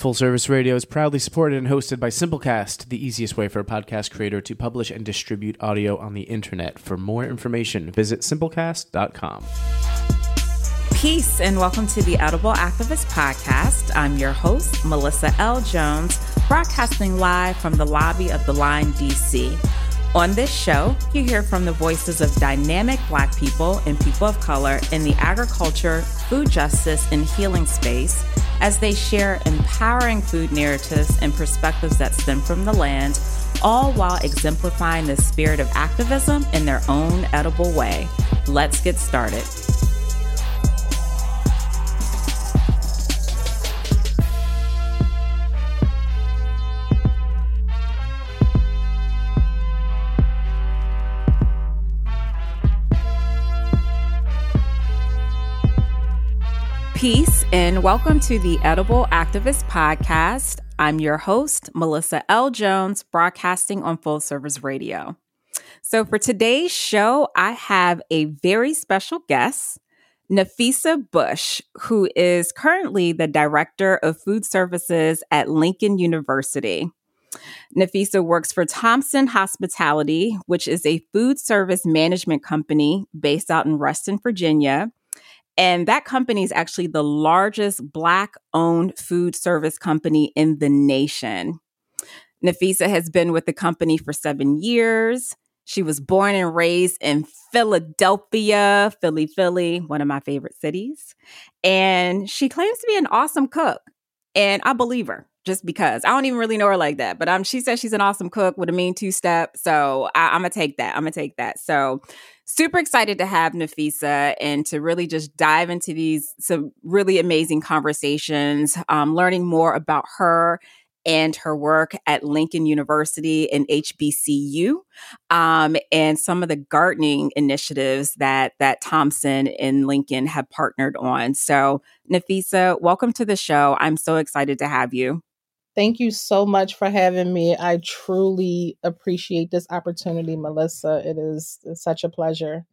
Full Service Radio is proudly supported and hosted by Simplecast, the easiest way for a podcast creator to publish and distribute audio on the internet. For more information, visit simplecast.com. Peace and welcome to the Edible Activist Podcast. I'm your host, Melissa L. Jones, broadcasting live from the lobby of the Line DC. On this show, you hear from the voices of dynamic Black people and people of color in the agriculture, food justice, and healing space as they share empowering food narratives and perspectives that stem from the land, all while exemplifying the spirit of activism in their own edible way. Let's get started. Peace and welcome to the Edible Activist Podcast. I'm your host, Melissa L. Jones, broadcasting on Full Service Radio. So, for today's show, I have a very special guest, Nafisa Bush, who is currently the Director of Food Services at Lincoln University. Nafisa works for Thompson Hospitality, which is a food service management company based out in Reston, Virginia. And that company is actually the largest Black owned food service company in the nation. Nafisa has been with the company for seven years. She was born and raised in Philadelphia, Philly, Philly, one of my favorite cities. And she claims to be an awesome cook. And I believe her just because I don't even really know her like that. But um, she says she's an awesome cook with a mean two step. So I, I'm gonna take that. I'm gonna take that. So super excited to have Nafisa and to really just dive into these some really amazing conversations, um, learning more about her and her work at Lincoln University and HBCU, um, and some of the gardening initiatives that that Thompson and Lincoln have partnered on. So, Nafisa, welcome to the show. I'm so excited to have you. Thank you so much for having me. I truly appreciate this opportunity, Melissa. It is such a pleasure.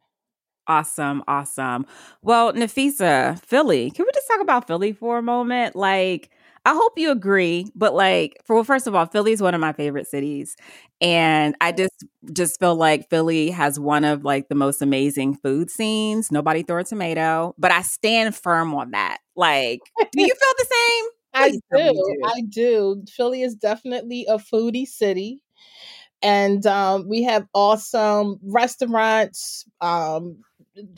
Awesome, awesome. Well, Nafisa, Philly, can we just talk about Philly for a moment? Like, I hope you agree, but like, for well, first of all, Philly is one of my favorite cities, and I just just feel like Philly has one of like the most amazing food scenes. Nobody throw a tomato, but I stand firm on that. Like, do you feel the same? I do. I do. Philly is definitely a foodie city. And um, we have awesome restaurants, um,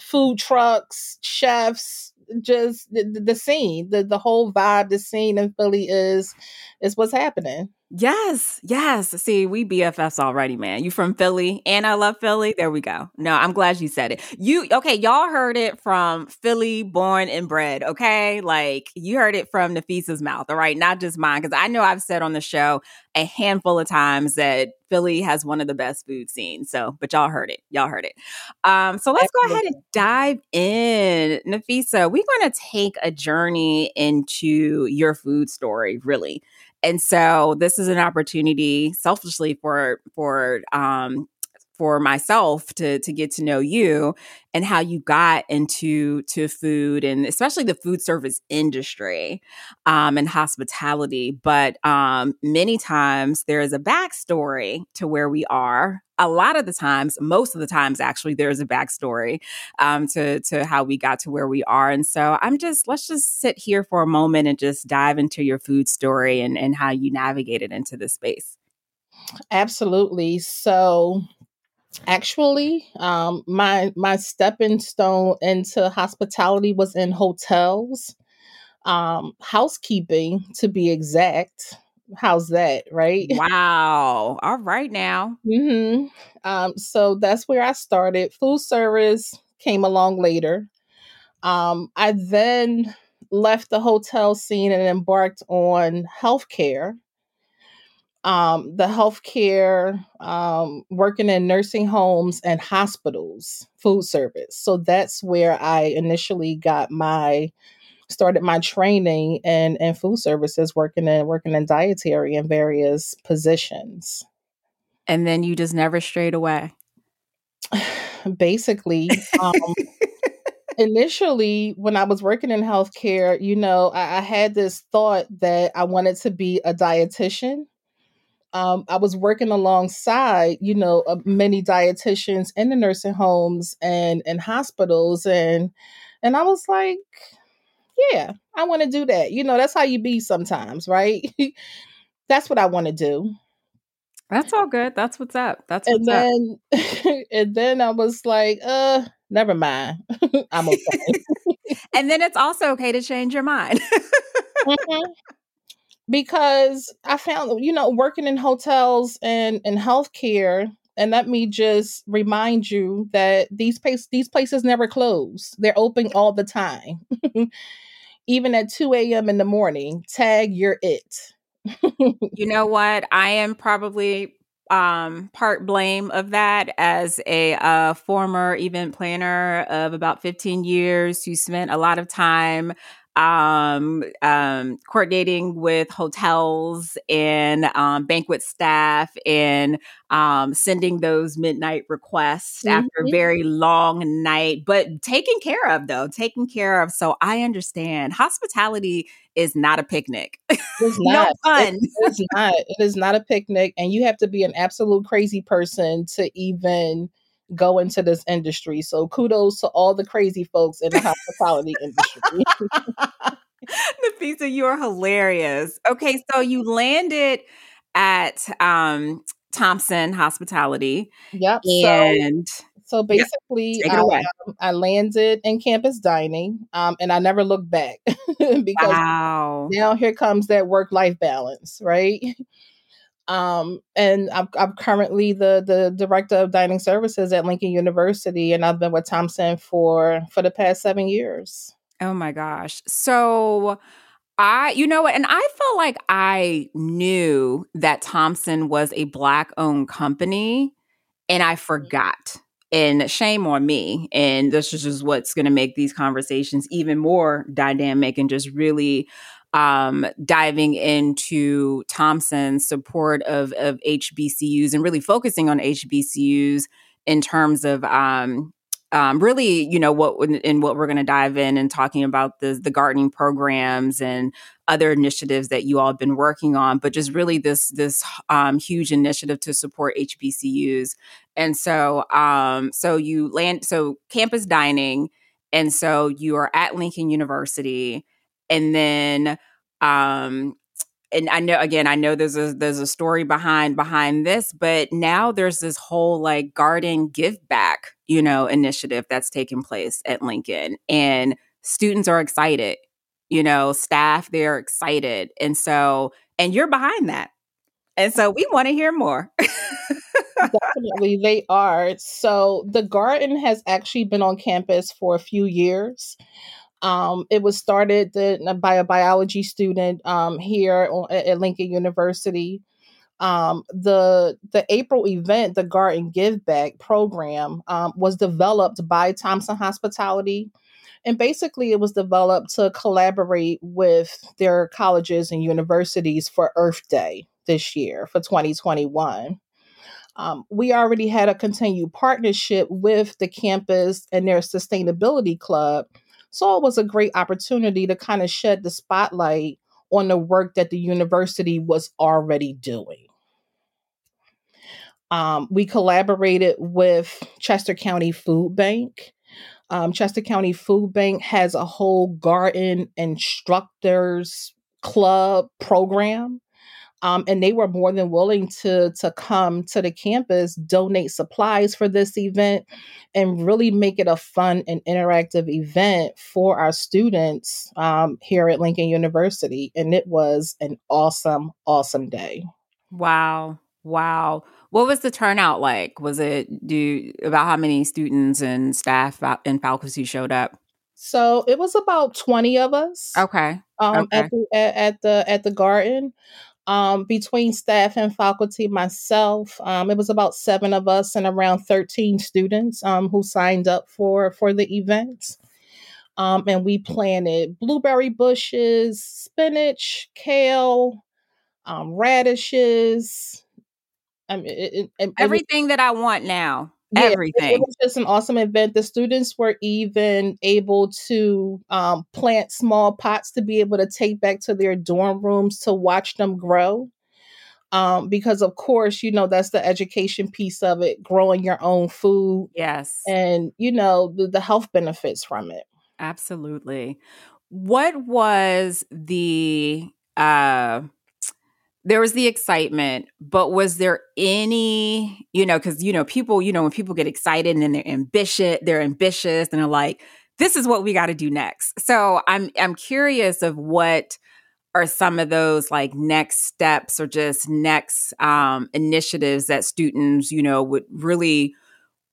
food trucks, chefs, just the, the scene, the, the whole vibe, the scene in Philly is is what's happening. Yes, yes. See, we BFFs already, man. You from Philly, and I love Philly. There we go. No, I'm glad you said it. You okay? Y'all heard it from Philly, born and bred. Okay, like you heard it from Nafisa's mouth. All right, not just mine, because I know I've said on the show a handful of times that Philly has one of the best food scenes. So, but y'all heard it. Y'all heard it. Um, so let's go ahead and dive in. Nafisa, we're going to take a journey into your food story, really. And so this is an opportunity selfishly for for um for myself to to get to know you and how you got into to food and especially the food service industry um, and hospitality. But um, many times there is a backstory to where we are. A lot of the times, most of the times, actually, there's a backstory um, to to how we got to where we are. And so I'm just let's just sit here for a moment and just dive into your food story and and how you navigated into this space. Absolutely. So Actually, um, my my stepping stone into hospitality was in hotels, um, housekeeping to be exact. How's that, right? Wow. All right now. hmm Um, so that's where I started. Food service came along later. Um, I then left the hotel scene and embarked on healthcare um, the healthcare, um, working in nursing homes and hospitals, food service. So that's where I initially got my started my training in, in food services, working in working in dietary in various positions. And then you just never strayed away. Basically, um, initially, when I was working in healthcare, you know, I, I had this thought that I wanted to be a dietitian. Um, I was working alongside, you know, uh, many dietitians in the nursing homes and and hospitals, and and I was like, yeah, I want to do that. You know, that's how you be sometimes, right? that's what I want to do. That's all good. That's what's up. That's and what's up. then and then I was like, uh, never mind. I'm okay. and then it's also okay to change your mind. Mhm. Because I found, you know, working in hotels and in healthcare, and let me just remind you that these places these places never close. They're open all the time. Even at 2 a.m. in the morning. Tag you're it. You know what? I am probably um, part blame of that as a uh, former event planner of about 15 years who spent a lot of time um, um, coordinating with hotels and um, banquet staff and um, sending those midnight requests after a very long night, but taken care of though, taken care of. So I understand hospitality is not a picnic. It's no not. It fun. is not. It is not a picnic, and you have to be an absolute crazy person to even go into this industry. So kudos to all the crazy folks in the hospitality industry. Nafisa, you are hilarious. Okay, so you landed at um, Thompson Hospitality, Yep. So and so yeah, basically, it I um, I landed in campus dining, um, and I never looked back because Wow. now here comes that work life balance, right? Um, and I'm, I'm currently the the director of dining services at Lincoln University, and I've been with Thompson for for the past seven years. Oh my gosh. So I, you know what, and I felt like I knew that Thompson was a black owned company and I forgot. And shame on me. And this is just what's going to make these conversations even more dynamic and just really um, diving into Thompson's support of, of HBCUs and really focusing on HBCUs in terms of um, um, really, you know, what in what we're going to dive in and talking about the the gardening programs and other initiatives that you all have been working on, but just really this this um, huge initiative to support HBCUs. And so, um, so you land so campus dining, and so you are at Lincoln University, and then um and I know again, I know there's a there's a story behind behind this, but now there's this whole like garden give back, you know, initiative that's taking place at Lincoln. And students are excited, you know, staff, they're excited. And so, and you're behind that. And so we want to hear more. Definitely, they are. So the garden has actually been on campus for a few years. Um, it was started the, by a biology student um, here at Lincoln University. Um, the the April event, the Garden Give Back program, um, was developed by Thompson Hospitality, and basically it was developed to collaborate with their colleges and universities for Earth Day this year for 2021. Um, we already had a continued partnership with the campus and their sustainability club. So it was a great opportunity to kind of shed the spotlight on the work that the university was already doing. Um, we collaborated with Chester County Food Bank. Um, Chester County Food Bank has a whole garden instructors club program um, and they were more than willing to to come to the campus, donate supplies for this event, and really make it a fun and interactive event for our students um, here at Lincoln University. And it was an awesome, awesome day. Wow. Wow. What was the turnout like? Was it do about how many students and staff and faculty showed up? So it was about twenty of us. Okay. Um, okay. at the at, at the at the garden. Um, between staff and faculty, myself, um, it was about seven of us and around 13 students um, who signed up for for the event. Um, and we planted blueberry bushes, spinach, kale, um, radishes. I mean, it, it, it, Everything that I want now. Yeah, everything. it was just an awesome event. The students were even able to um, plant small pots to be able to take back to their dorm rooms to watch them grow. Um, because of course, you know, that's the education piece of it, growing your own food yes. and, you know, the, the health benefits from it. Absolutely. What was the uh there was the excitement, but was there any, you know, because you know, people, you know, when people get excited and they're ambitious, they're ambitious and they're like, this is what we got to do next. So I'm I'm curious of what are some of those like next steps or just next um initiatives that students, you know, would really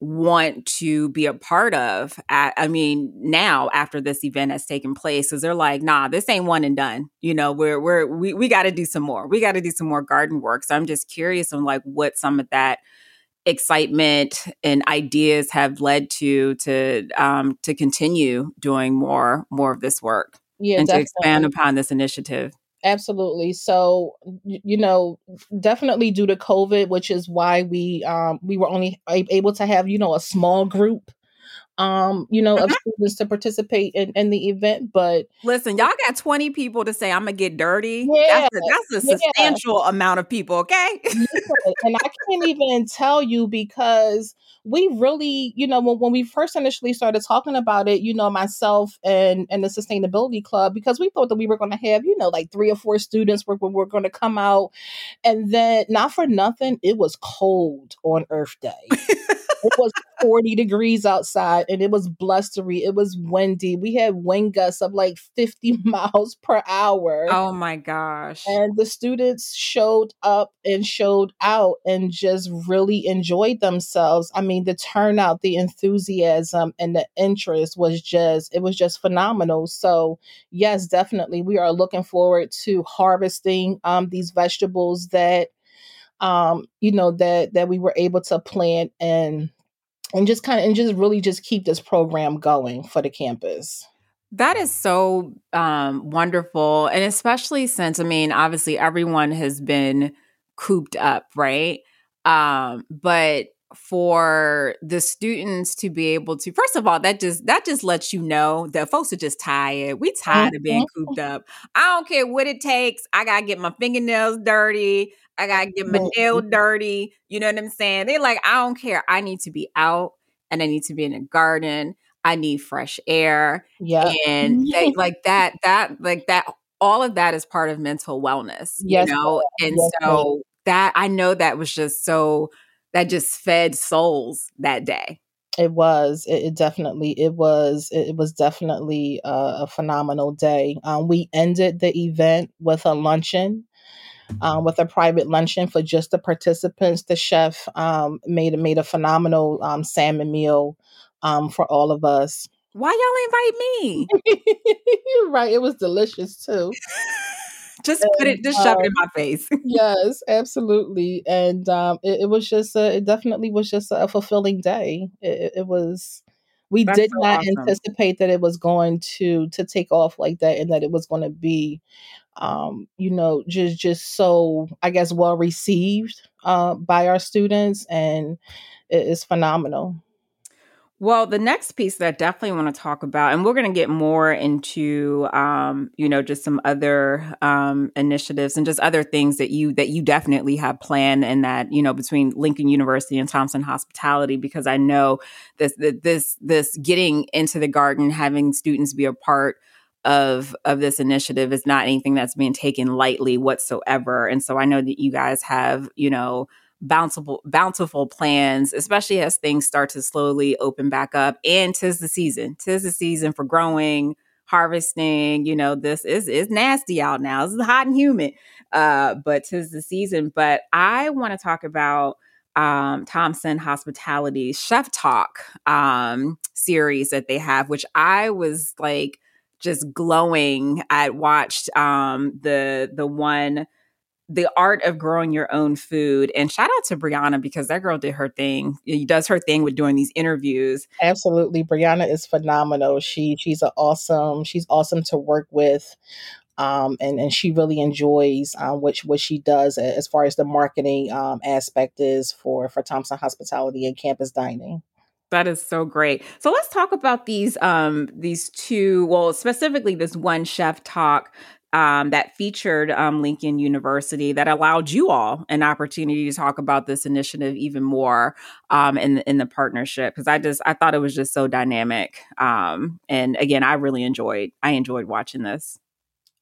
want to be a part of at, i mean now after this event has taken place is they're like nah this ain't one and done. You know we're we're we, we got to do some more. We got to do some more garden work. So i'm just curious on like what some of that excitement and ideas have led to to um to continue doing more more of this work Yeah, and to expand upon this initiative Absolutely. So, you know, definitely due to COVID, which is why we um we were only able to have, you know, a small group um, you know, of Mhm. students to participate in, in the event. But Listen, y'all got 20 people to say I'm gonna get dirty. Yeah, That's a, that's a yeah. substantial amount of people, okay? Yeah, and I can't even tell you because we really, you know, when, when we first initially started talking about it, you know, myself and and the sustainability club, because we thought that we were going to have, you know, like three or four students were were going to come out, and then not for nothing, it was cold on Earth Day. It was 40 degrees outside and it was blustery. It was windy. We had wind gusts of like 50 miles per hour. Oh my gosh. And the students showed up and showed out and just really enjoyed themselves. I mean, the turnout, the enthusiasm, and the interest was just, it was just phenomenal. So, yes, definitely. We are looking forward to harvesting um, these vegetables that, um, you know, that, that we were able to plant and, and just kind of, and just really just keep this program going for the campus. That is so um, wonderful. And especially since, I mean, obviously everyone has been cooped up, right? Um, but for the students to be able to first of all that just that just lets you know that folks are just tired. We tired of being Mhm. cooped up. I don't care what it takes. I gotta get my fingernails dirty. I gotta get my nail dirty. You know what i'm saying? They're like i don't care. I need to be out and i need to be in a garden. I need fresh air. Yeah. and they, like that that like that all of that is part of mental wellness Yes, you know and Yes, so that i know that was just so that just fed souls that day It was. It, it definitely. It was. It, it was definitely a, a phenomenal day. Um, we ended the event with a luncheon, um, with a private luncheon for just the participants. The chef um, made made a phenomenal um, salmon meal um, for all of us. why y'all invite me You're right. It was delicious too. just put it just shove it in my face yes, absolutely. And um, it, it was just. A, it definitely was just a fulfilling day. It, it- it was. We That's did so not awesome. anticipate that it was going to to take off like that, and that it was going to be, um, you know, just just so I guess well received uh, by our students, and it is phenomenal. Well, the next piece that I definitely want to talk about, and we're going to get more into, um, you know, just some other um, initiatives and just other things that you that you definitely have planned, and that you know between Lincoln University and Thompson Hospitality, because I know this that this this getting into the garden, having students be a part of of this initiative is not anything that's being taken lightly whatsoever, and so I know that you guys have, you know bountiful bountiful plans especially as things start to slowly open back up. And tis the season tis the season for growing harvesting you know this is is nasty out now this is hot and humid uh but tis the season. But i want to talk about um thompson hospitality chef talk um series that they have which i was like just glowing i watched um the the one the art of growing your own food. And shout out to Brianna because that girl did her thing. She does her thing with doing these interviews. Absolutely, Brianna is phenomenal. She she's an awesome. She's awesome to work with. um, and and she really enjoys um, what what she does as far as the marketing um, aspect is for for Thompson Hospitality and campus dining. That is so great. So let's talk about these um these two, well, specifically this one chef talk um, that featured um, Lincoln University that allowed you all an opportunity to talk about this initiative even more um, in in the partnership because I just I thought it was just so dynamic um, and again I really enjoyed I enjoyed watching this.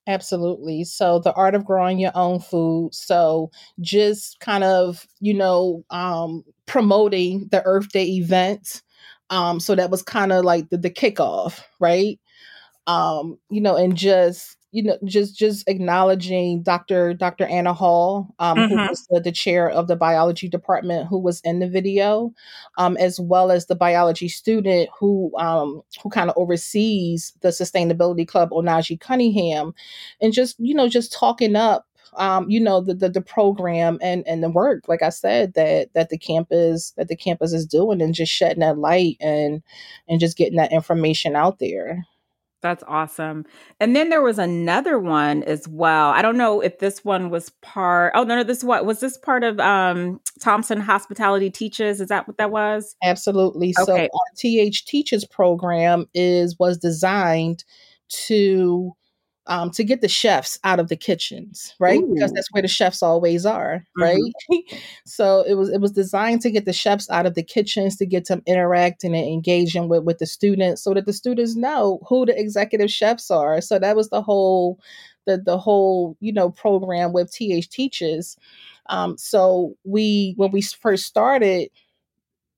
Absolutely. So the art of growing your own food. So just kind of, you know, um, promoting the Earth Day event. Um, so that was kind of like the, the kickoff, right? Um, you know, and just you know just just acknowledging dr dr anna hall um, mm-hmm. who was the, the, chair of the biology department who was in the video um, as well as the biology student who um, who kind of oversees the sustainability club onaji cunningham and just you know just talking up um, you know the, the, the program and and the work like i said that that the campus that the campus is doing and just shedding that light and and just getting that information out there that's awesome. And then there was another one as well. I don't know if this one was part. Oh no, no, this what was this part of um, Thompson Hospitality Teaches? Is that what that was? Absolutely. Okay. So our TH Teaches program is was designed to um, to get the chefs out of the kitchens, right? Ooh. Because that's where the chefs always are, right? Mm-hmm. so it was it was designed to get the chefs out of the kitchens to get them interacting and engaging with with the students, so that the students know who the executive chefs are. So that was the whole the the whole you know program with TH Teaches. Um, so we when we first started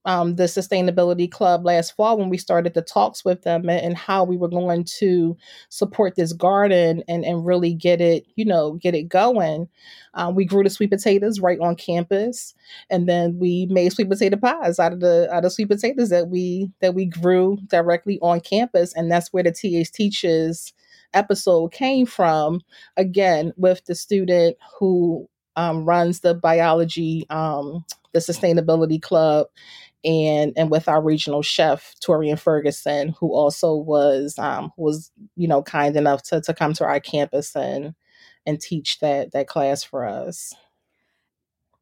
um, the sustainability club last fall when we started the talks with them and, and, how we were going to support this garden and, and really get it you know get it going. Um, we grew the sweet potatoes right on campus and then we made sweet potato pies out of the out of sweet potatoes that we that we grew directly on campus and that's where the th teaches episode came from again with the student who um, runs the biology um, the sustainability club and and with our regional chef Torian Ferguson, who also was um, was you know kind enough to to come to our campus and and teach that that class for us.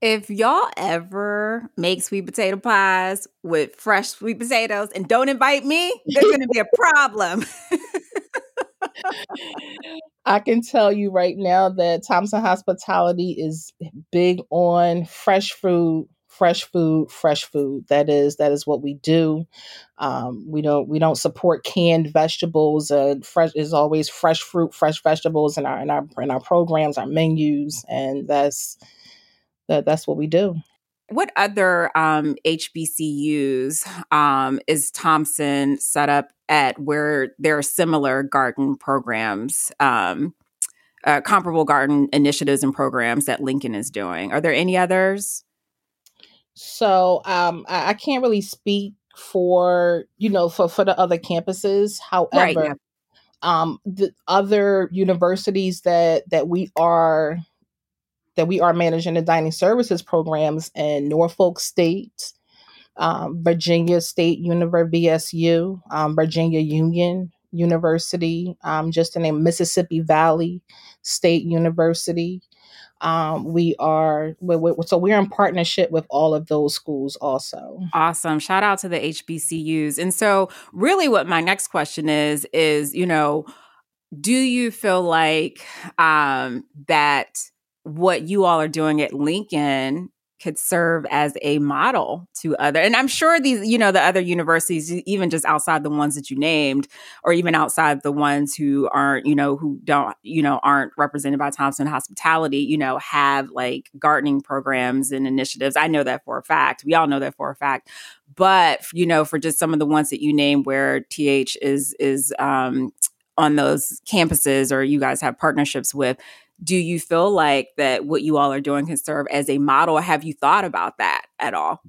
If y'all ever make sweet potato pies with fresh sweet potatoes and don't invite me, there's going to be a problem. I can tell you right now that Thompson Hospitality is big on fresh fruit, fresh food fresh food that is that is what we do um, we don't we don't support canned vegetables and fresh is always fresh fruit fresh vegetables in our in our in our programs our menus and that's that that's what we do what other um, HBCUs um, is Thompson set up at where there are similar garden programs, um, uh, comparable garden initiatives and programs that Lincoln is doing? Are there any others? So um, I, I, can't really speak for you know for for the other campuses. However, right, yeah. um, the other universities that that we are that we are managing the dining services programs in Norfolk State, um, Virginia State University, VSU, um, Virginia Union University, um, just to name Mississippi Valley State University, um, we are we're, we're, so we're in partnership with all of those schools also. Awesome. Shout out to the hbcus and so really what my next question is is you know do you feel like um, that what you all are doing at lincoln could serve as a model to other and i'm sure these you know the other universities even just outside the ones that you named or even outside the ones who aren't you know who don't you know aren't represented by thompson hospitality you know have like gardening programs and initiatives. I know that for a fact. We all know that for a fact. But you know for just some of the ones that you name where th is is um on those campuses or you guys have partnerships with do you feel like that what you all are doing can serve as a model have you thought about that at all?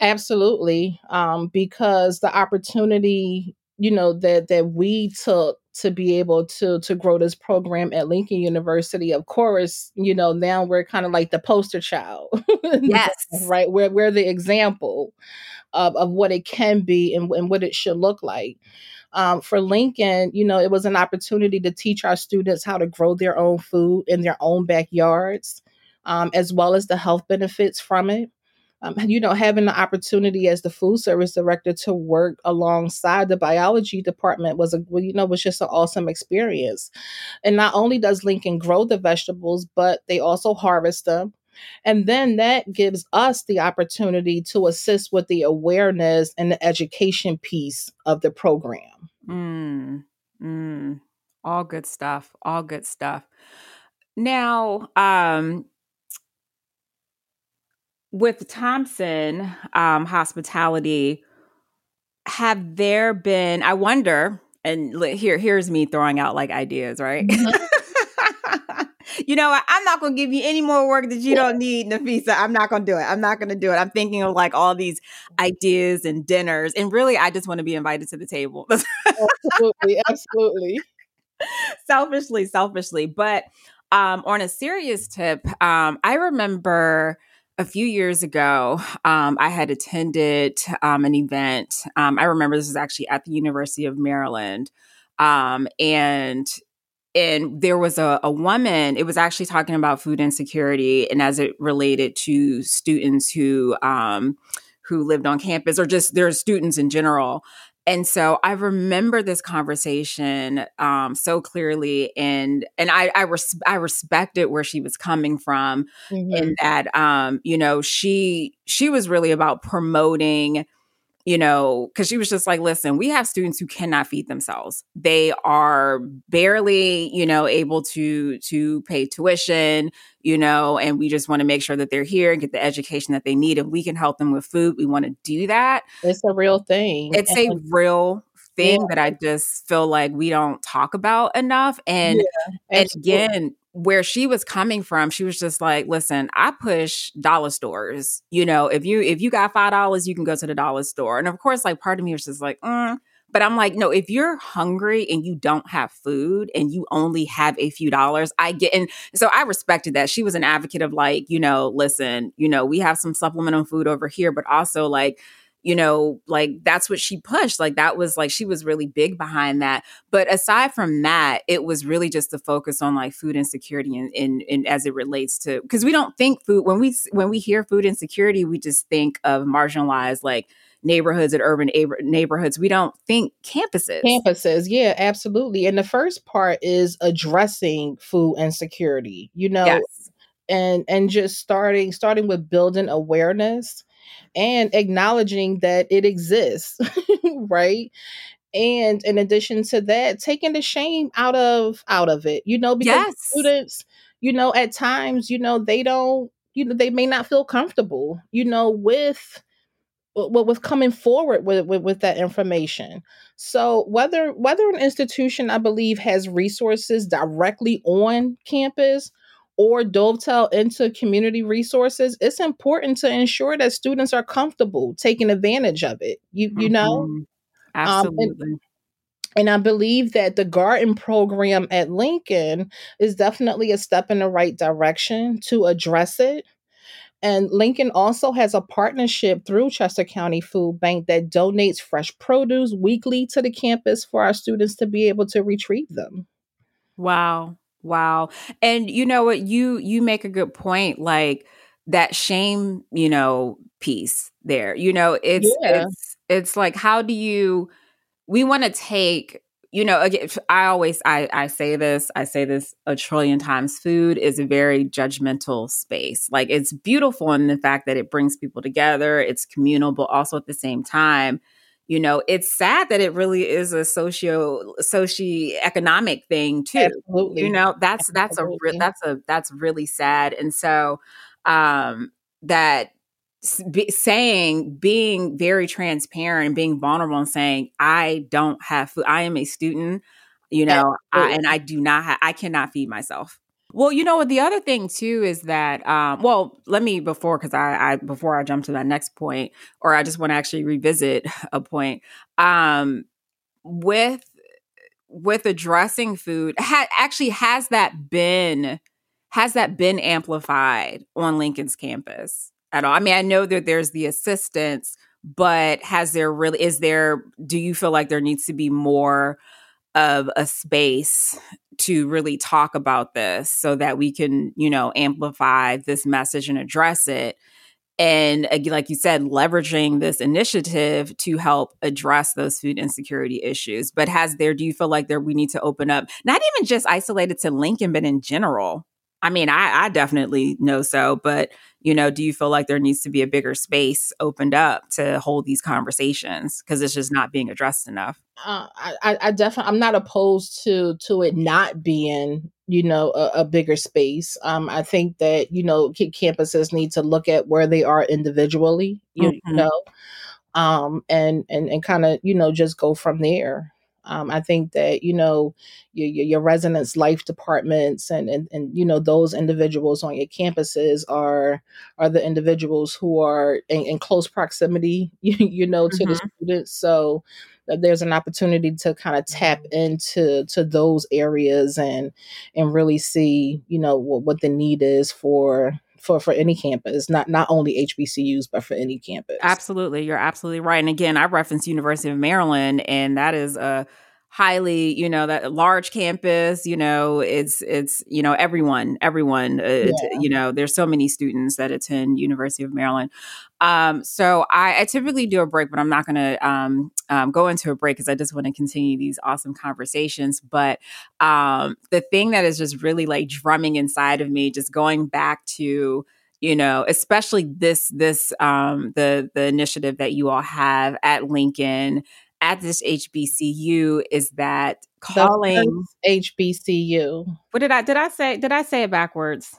Absolutely um, because the opportunity you know that that we took to be able to to grow this program at Lincoln University of course you know now we're kind of like the poster child yes. right? We're, we're the example of, of what it can be and, and what it should look like Um, for Lincoln, you know, it was an opportunity to teach our students how to grow their own food in their own backyards, um, as well as the health benefits from it. Um, you know, having the opportunity as the food service director to work alongside the biology department was a, you know, was just an awesome experience. And not only does Lincoln grow the vegetables, but they also harvest them and then that gives us the opportunity to assist with the awareness and the education piece of the program. Mm, mm, all good stuff. All good stuff. Now, um, with Thompson um, Hospitality, have there been? I wonder, and here, here's me throwing out like ideas, right? Mm-hmm. you know what? I'm not going to give you any more work that you don't need, Nafisa. I'm not going to do it. I'm not going to do it. I'm thinking of like all these ideas and dinners. And really, I just want to be invited to the table. absolutely. Absolutely. selfishly, selfishly. But um, on a serious tip, um, I remember a few years ago, um, I had attended um, an event. Um, I remember this was actually at the University of Maryland. Um, and and there was a, a woman it was actually talking about food insecurity and as it related to students who um who lived on campus or just their students in general and so I remember this conversation um, so clearly, and and I I, res- I respected where she was coming from, mm-hmm. and that um, you know she she was really about promoting you know, because she was just like, listen, we have students who cannot feed themselves. They are barely, you know, able to to pay tuition, you know, and we just want to make sure that they're here and get the education that they need. And we can help them with food. We want to do that. It's a real thing. It's and- a real thing yeah. that I just feel like we don't talk about enough. And yeah, and again, where she was coming from, she was just like, listen, I push dollar stores. You know, if you if you got five dollars, you can go to the dollar store. And of course, like part of me was just like, mm. but I'm like, no, if you're hungry and you don't have food and you only have a few dollars, I get and so I respected that. She was an advocate of like, you know, listen, you know, we have some supplemental food over here, but also like you know, like that's what she pushed. Like that was like she was really big behind that. But aside from that, it was really just the focus on like food insecurity and in, in, in, as it relates to because we don't think food when we when we hear food insecurity, we just think of marginalized like neighborhoods and urban neighborhoods. We don't think campuses. Campuses, yeah, absolutely. And the first part is addressing food insecurity. You know, yes. and and just starting starting with building awareness and acknowledging that it exists, right? And in addition to that, taking the shame out of out of it, you know, because yes. students, you know, at times, you know, they don't, you know, they may not feel comfortable, you know, with what with coming forward with, with, with that information so whether whether an institution i believe has resources directly on campus or dovetail into community resources, it's important to ensure that students are comfortable taking advantage of it. You you know, mm-hmm. absolutely. Um, and, and I believe that the garden program at Lincoln is definitely a step in the right direction to address it. And Lincoln also has a partnership through Chester County Food Bank that donates fresh produce weekly to the campus for our students to be able to retrieve them. Wow. Wow. And you know what you you make a good point like that shame, you know, piece there. You know, it's yeah. it's it's like how do you we want to take you know again i always I, I say this i say this a trillion times food is a very judgmental space like it's beautiful in the fact that it brings people together it's communal but also at the same time you know it's sad that it really is a socio socio-economic thing too Absolutely. you know that's that's Absolutely. a that's a that's really sad and so um that be, saying being very transparent and being vulnerable and saying i don't have food i am a student you know I, and i do not ha- i cannot feed myself well, you know what? The other thing too is that, um, well, let me before because I, I before I jump to that next point, or I just want to actually revisit a point. Um, with with addressing food, ha- actually has that been has that been amplified on Lincoln's campus at all? I mean, I know that there's the assistance, but has there really is there do you feel like there needs to be more of a space to really talk about this so that we can, you know, amplify this message and address it. And like you said, leveraging this initiative to help address those food insecurity issues. But has there, do you feel like there we need to open up, not even just isolated to Lincoln, but in general? I mean, I, I definitely know so, but you know, do you feel like there needs to be a bigger space opened up to hold these conversations because it's just not being addressed enough? Uh, I, I definitely, I'm not opposed to to it not being, you know, a, a bigger space. Um, I think that you know, campuses need to look at where they are individually, you, mm-hmm. you know, um, and and and kind of, you know, just go from there. Um, I think that you know your, your residence life departments and, and and you know those individuals on your campuses are are the individuals who are in, in close proximity, you, you know, to mm-hmm. the students. So there's an opportunity to kind of tap mm-hmm. into to those areas and and really see you know what, what the need is for for for any campus, not not only HBCUs, but for any campus. Absolutely, you're absolutely right. And again, I reference University of Maryland, and that is a highly you know that large campus you know it's it's you know everyone everyone uh, yeah. you know there's so many students that attend university of maryland um so i, I typically do a break but i'm not going to um, um, go into a break because i just want to continue these awesome conversations but um the thing that is just really like drumming inside of me just going back to you know especially this this um the the initiative that you all have at lincoln at this HBCU is that calling HBCU. What did I did I say? Did I say it backwards?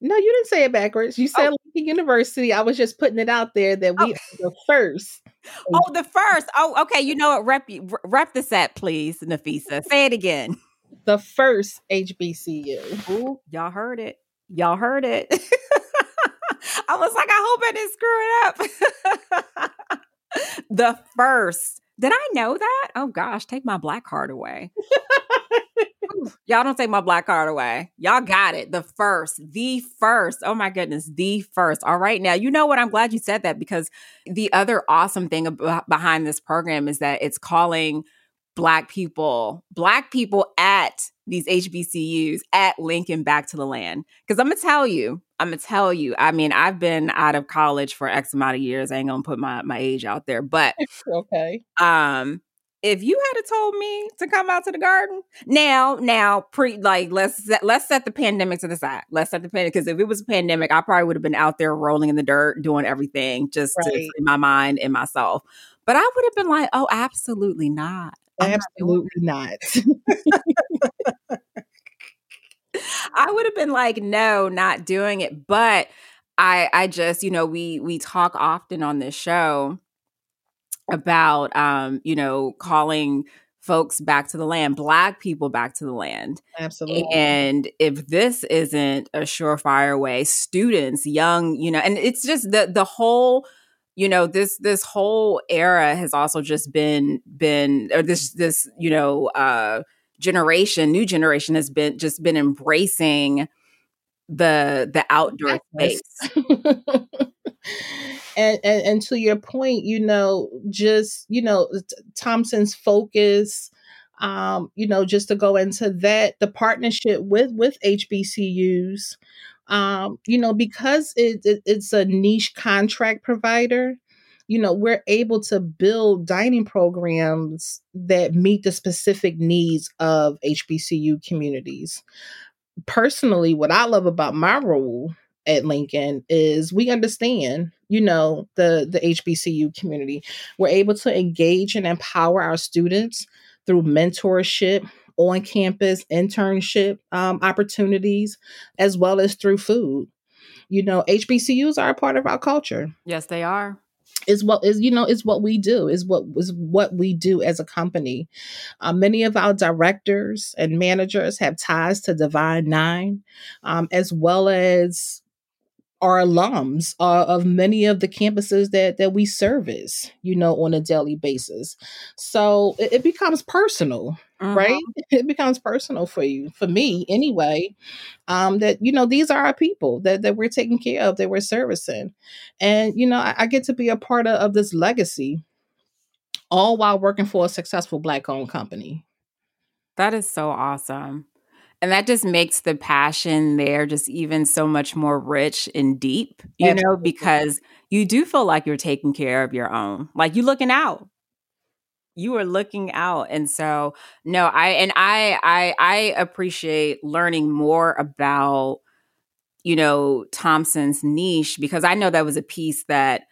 No, you didn't say it backwards. You said oh. Lincoln University. I was just putting it out there that we oh. are the first. Oh, the first. Oh, okay. You know what? Rep rep the set, please, Nafisa. Say it again. The first HBCU. Ooh, y'all heard it. Y'all heard it. I was like, I hope I didn't screw it up the first. Did I know that? Oh gosh, take my black card away. Y'all don't take my black card away. Y'all got it. The first, the first. Oh my goodness, the first. All right. Now, you know what? I'm glad you said that because the other awesome thing uh, behind this program is that it's calling black people, black people at these HBCUs at Lincoln back to the land. Because I'm gonna tell you, I'm gonna tell you. I mean, I've been out of college for X amount of years. I ain't gonna put my my age out there, but okay. Um, if you had told me to come out to the garden now, now pre like let's set, let's set the pandemic to the side. Let's set the pandemic because if it was a pandemic, I probably would have been out there rolling in the dirt, doing everything just right. to free my mind and myself. But I would have been like, oh, absolutely not. Absolutely not. I would have been like, no, not doing it. But I I just, you know, we we talk often on this show about um, you know, calling folks back to the land, black people back to the land. Absolutely. And if this isn't a surefire way, students, young, you know, and it's just the the whole you know this this whole era has also just been been or this this you know uh generation new generation has been just been embracing the the outdoor space. and, and and to your point you know just you know thompson's focus um you know just to go into that the partnership with with hbcus um, you know, because it, it, it's a niche contract provider, you know, we're able to build dining programs that meet the specific needs of HBCU communities. Personally, what I love about my role at Lincoln is we understand, you know, the the HBCU community. We're able to engage and empower our students through mentorship, on campus internship um, opportunities, as well as through food. You know, HBCUs are a part of our culture. Yes, they are is what is you know is what we do is what is what we do as a company. Uh, many of our directors and managers have ties to divine nine um, as well as are alums uh, of many of the campuses that that we service you know on a daily basis. So it, it becomes personal mm-hmm. right it becomes personal for you for me anyway um that you know these are our people that, that we're taking care of that we're servicing. And you know i, I get to be a part of, of this legacy all while working for a successful black owned company. That is so awesome and that just makes the passion there just even so much more rich and deep, you Absolutely. know, because you do feel like you're taking care of your own. Like you're looking out. You are looking out. And so no, I and I I I appreciate learning more about you know Thompson's niche because I know that was a piece that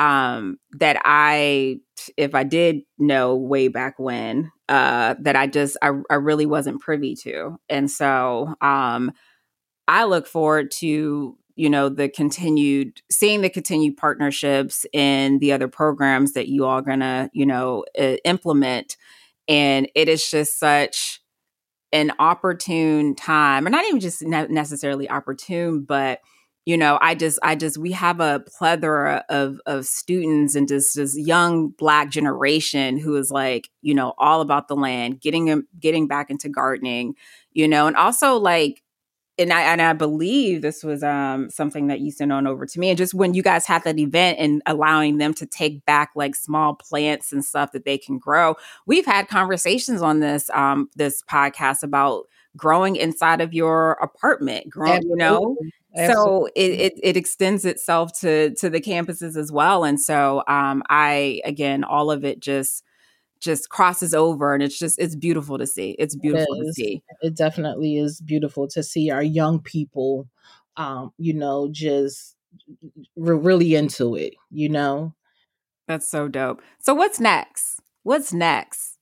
um that I if I did know way back when uh, that I just I, I really wasn't privy to, and so um, I look forward to you know the continued seeing the continued partnerships and the other programs that you all gonna you know uh, implement, and it is just such an opportune time, or not even just necessarily opportune, but you know i just i just we have a plethora of of students and just this young black generation who is like you know all about the land getting them getting back into gardening you know and also like and I and I believe this was um something that you sent on over to me. And just when you guys had that event and allowing them to take back like small plants and stuff that they can grow, we've had conversations on this um this podcast about growing inside of your apartment, growing, you know, so it, it, it extends itself to to the campuses as well and so um i again all of it just just crosses over and it's just it's beautiful to see it's beautiful it to see. It definitely is beautiful to see our young people um you know just we're really into it you know? That's so dope. So what's next? What's next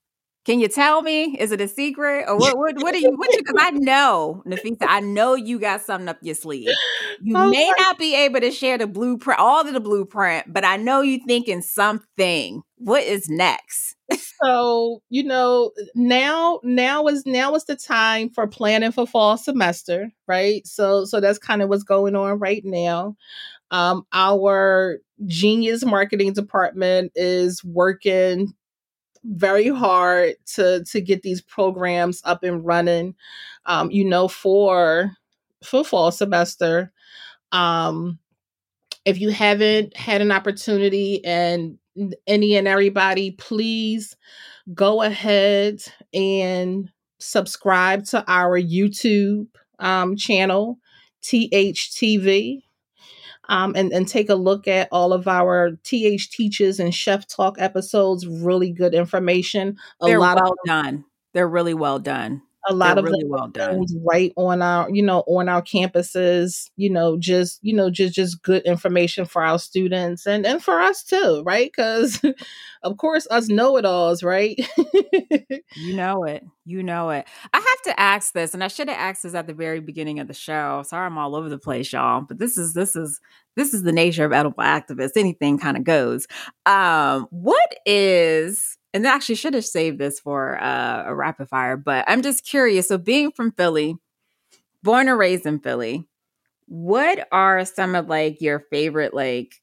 can you tell me? Is it a secret or what? What, what are you? What you? Because I know, Nafisa, I know you got something up your sleeve. You oh may not be able to share the blueprint, all of the blueprint, but I know you thinking something. What is next? so you know now now is now is the time for planning for fall semester right so so that's kind of what's going on right now um our genius marketing department is working very hard to to get these programs up and running. Um, you know, for for fall semester. Um, if you haven't had an opportunity and any and everybody, please go ahead and subscribe to our YouTube um, channel, THTV um, and, and take a look at all of our TH Teaches and Chef Talk episodes. Really good information. A They're lot well of, done. They're really well done. A lot They're of really well done. right on our, you know, on our campuses. You know, just you know, just just good information for our students and and for us too, right? Because of course, us know it alls, right? you know it. You know it. I have to ask this, and I should have asked this at the very beginning of the show. Sorry, I'm all over the place, y'all. But this is this is this is the nature of edible activists. Anything kind of goes. Um, what is and actually should have saved this for uh, a rapid fire, but I'm just curious. So, being from Philly, born and raised in Philly, what are some of like your favorite like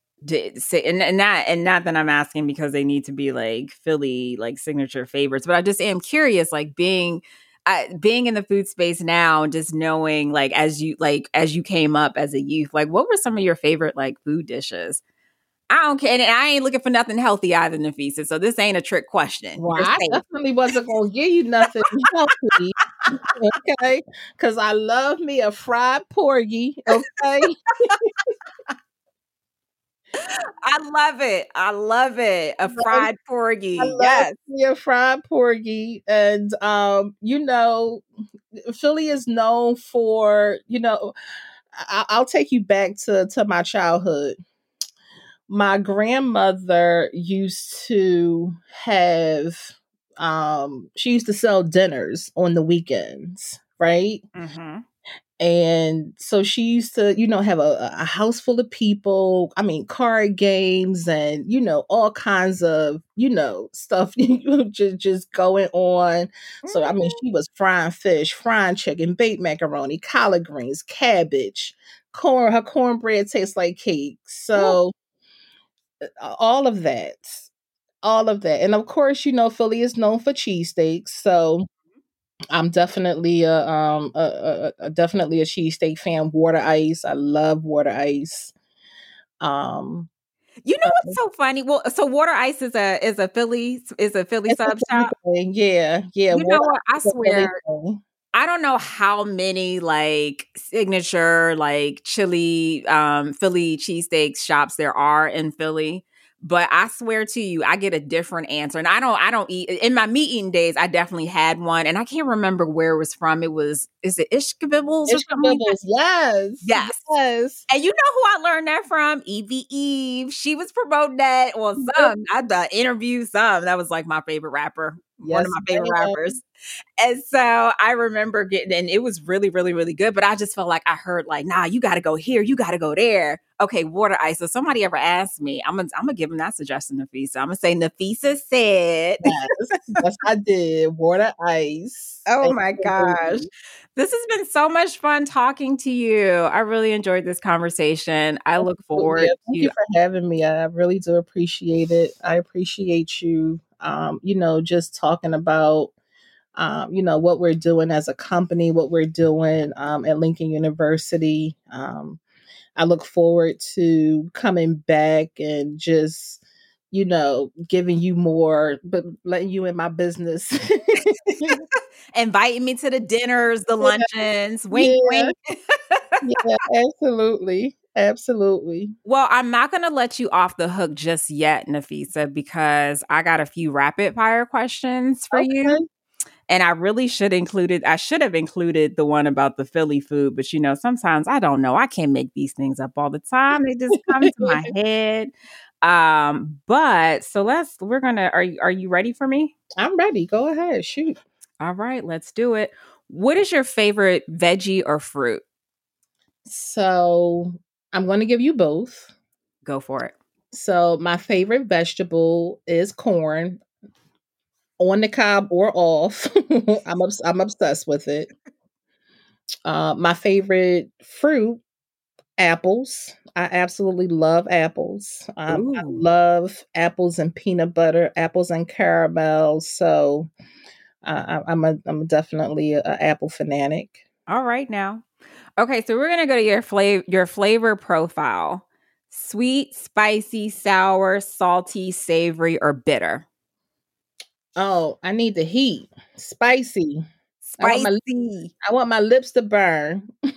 say and, and not and not that I'm asking because they need to be like Philly like signature favorites, but I just am curious, like being I, being in the food space now, just knowing like as you like as you came up as a youth, like what were some of your favorite like food dishes? I don't care, and I ain't looking for nothing healthy either, Nafisa. So this ain't a trick question. Well, I definitely wasn't gonna give you nothing healthy, okay? Because I love me a fried porgy, okay. I love it. I love it. A fried porgy. Yes. A fried porgy. And um, you know, Philly is known for, you know, I- will take you back to, to my childhood. My grandmother used to have um she used to sell dinners on the weekends, right? Mm-hmm. and so she used to you know have a, a house full of people i mean card games and you know all kinds of you know stuff just just going on so i mean Mm-hmm. she was frying fish frying chicken baked macaroni collard greens cabbage corn her cornbread tastes like cake so all of that all of that and of course you know philly is known for cheesesteaks so I'm definitely a um a, a, a definitely a cheesesteak fan. Water ice, I love water ice. Um, You know what's so funny? Well, so Water Ice is a is a Philly is a Philly it's sub shop. Yeah, yeah. You know what? I ice is a Philly swear. I don't know how many like signature like chili um Philly cheesesteak shops there are in Philly. But I swear to you, I get a different answer. And I don't I don't eat in my meat eating days, I definitely had one. And I can't remember where it was from. It was is it Ishkabibble's or It's something like. Yes, Yes. yes. And you know who I learned that from? Evie Eve. She was promoting that. Well, some I uh, interviewed some. That was like my favorite rapper. One of my favorite rappers. And so I remember getting, and it was really, really, really good. But I just felt like I heard like, nah, you got to go here, you got to go there. Okay, water ice. So somebody ever asked me, I'm gonna, I'm gonna give them that suggestion, Nafisa. I'm gonna say Nafisa said. Yes, yes, I did. Water ice. Oh my gosh. This has been so much fun talking to you. I really enjoyed this conversation. I look forward Yeah, thank to you for having me. I really do appreciate it. I appreciate you. Um, you know, just talking about um, you know, what we're doing as a company, what we're doing um, at Lincoln University. Um, I look forward to coming back and just, you know, giving you more, but letting you in my business. inviting me to the dinners, the luncheons. Wink, Yeah. wink. yeah, absolutely. Absolutely. Well, I'm not going to let you off the hook just yet, Nafisa, because I got a few rapid fire questions for you. And I really should included I should have included the one about the Philly food, but you know, sometimes I don't know. I can't make these things up all the time. They just come to my head. Um, but so let's we're gonna are you are you ready for me? I'm ready. Go ahead. Shoot. All right, let's do it. What is your favorite veggie or fruit? So I'm going to give you both. Go for it. So my favorite vegetable is corn, on the cob or off. I'm obs- I'm obsessed with it. Uh, my favorite fruit, apples. I absolutely love apples. Um, I love apples and peanut butter, apples and caramel. So uh, I, I'm a I'm definitely a, a apple fanatic. All right now. Okay, so we're gonna go to your flavor your flavor profile. Sweet, spicy, sour, salty, savory, or bitter. Oh, I need the heat, spicy. I want my- Spicy. I want my lips to burn.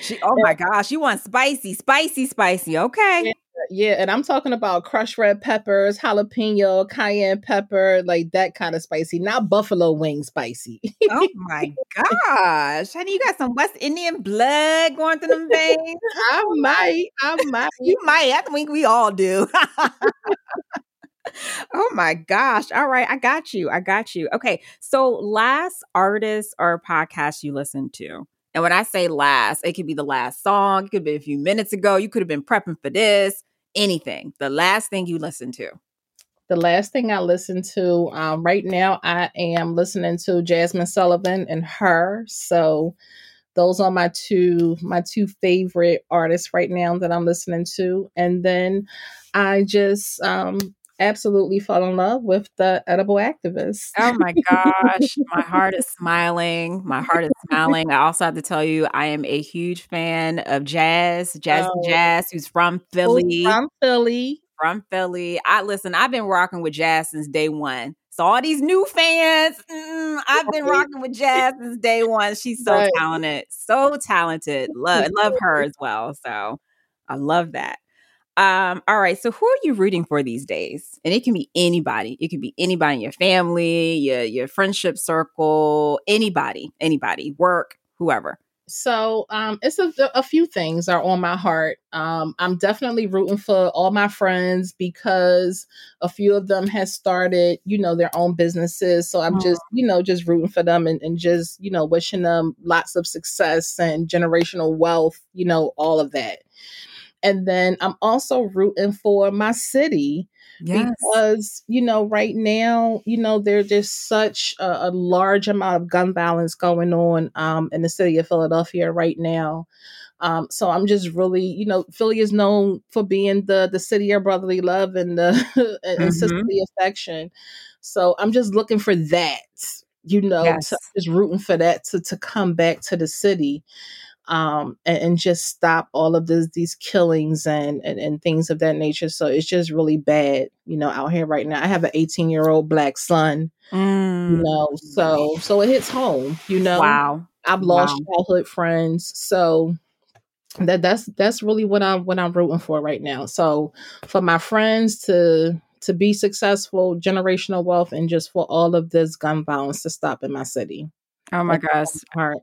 She, oh my gosh, you want spicy, spicy, spicy. Okay. Yeah, and I'm talking about crushed red peppers, jalapeno, cayenne pepper, like that kind of spicy, not buffalo wing spicy. Oh my gosh. Honey, you got some West Indian blood going through them veins. I might, I might. You might. I think we all do. oh my gosh. All right. I got you. I got you. Okay. So, last artist or podcast you listened to. And when I say last, it could be the last song, it could be a few minutes ago. You could have been prepping for this, anything. The last thing you listened to. The last thing I listened to, um, right now, I am listening to Jazmine Sullivan and her. So those are my two my two favorite artists right now that I'm listening to. And then I just um absolutely fell in love with the edible activist. Oh my gosh. My heart is smiling. My heart is smiling. I also have to tell you, I am a huge fan of jazz, jazz Oh. jazz, who's from Philly. From Philly. from Philly. I listen, I've been rocking with jazz since day one. So all these new fans, mm, I've been rocking with jazz since day one. She's so Right. talented, so talented. Love, love her as well. So I love that. Um, all right. So who are you rooting for these days? And it can be anybody. It could be anybody in your family, your your friendship circle, anybody, anybody, work, whoever. So um, it's a, a, few things are on my heart. Um, I'm definitely rooting for all my friends because a few of them has started, you know, their own businesses. So I'm just, you know, just rooting for them and, and just, you know, wishing them lots of success and generational wealth, you know, all of that. And then I'm also rooting for my city Yes. Because, you know, right now, you know, there's just such a, a, large amount of gun violence going on um, in the city of Philadelphia right now. Um, so I'm just really, you know, Philly is known for being the the city of brotherly love and the and mm-hmm. sisterly affection. So I'm just looking for that, you know, yes. just rooting for that to to come back to the city um, and, and, just stop all of this, these killings and, and, and things of that nature. So it's just really bad, you know, out here right now. I have an 18 year old black son, mm. you know, so so it hits home, you know. Wow, I've lost wow. childhood friends, so that that's that's really what I'm what I'm rooting for right now. So for my friends to to be successful, generational wealth, and just for all of this gun violence to stop in my city. Oh my gosh. Heart.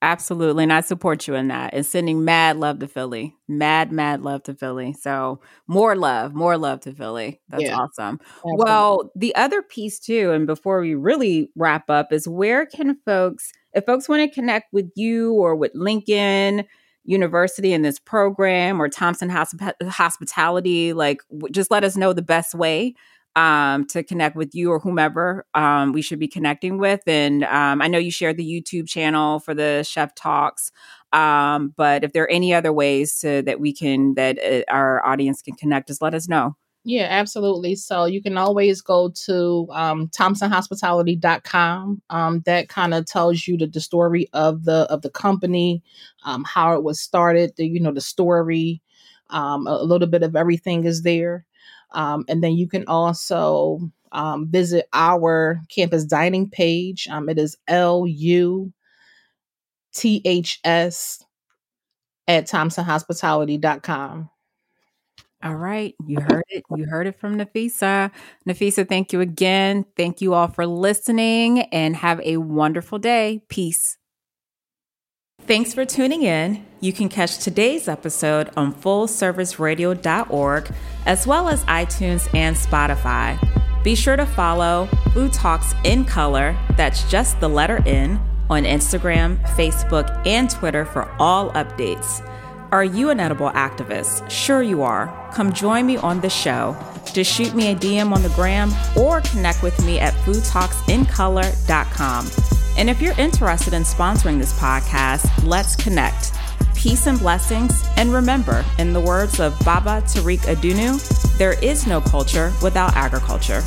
Absolutely. And I support you in that and sending mad love to Philly. Mad, mad love to Philly. So more love, more love to Philly. That's yeah, awesome. Absolutely. Well, the other piece too, and before we really wrap up, is where can folks, if folks want to connect with you or with Lincoln University in this program or Thompson Hosp- Hospitality, like just let us know the best way um, to connect with you or whomever um, we should be connecting with. And um, I know you shared the YouTube channel for the Chef Talks, um, but if there are any other ways to, that we can that uh, our audience can connect, just let us know. Yeah, absolutely. So you can always go to um, thompsonhospitality.com. Um, that kind of tells you the, the story of the of the company, um, how it was started, the you know the story, um, a, a little bit of everything is there. Um, and then you can also um, visit our campus dining page. Um, it is L U T H S at thompsonhospitality.com. All right. You heard it. You heard it from Nafisa. Nafisa, thank you again. Thank you all for listening and have a wonderful day. Peace. Thanks for tuning in. You can catch today's episode on fullserviceradio.org as well as iTunes and Spotify. Be sure to follow Food Talks in Color, that's just the letter N, on Instagram, Facebook, and Twitter for all updates. Are you an edible activist? Sure, you are. Come join me on the show. Just shoot me a DM on the gram or connect with me at foodtalksincolor.com. And if you're interested in sponsoring this podcast, let's connect. Peace and blessings. And remember, in the words of Baba Tariq Adunu, there is no culture without agriculture.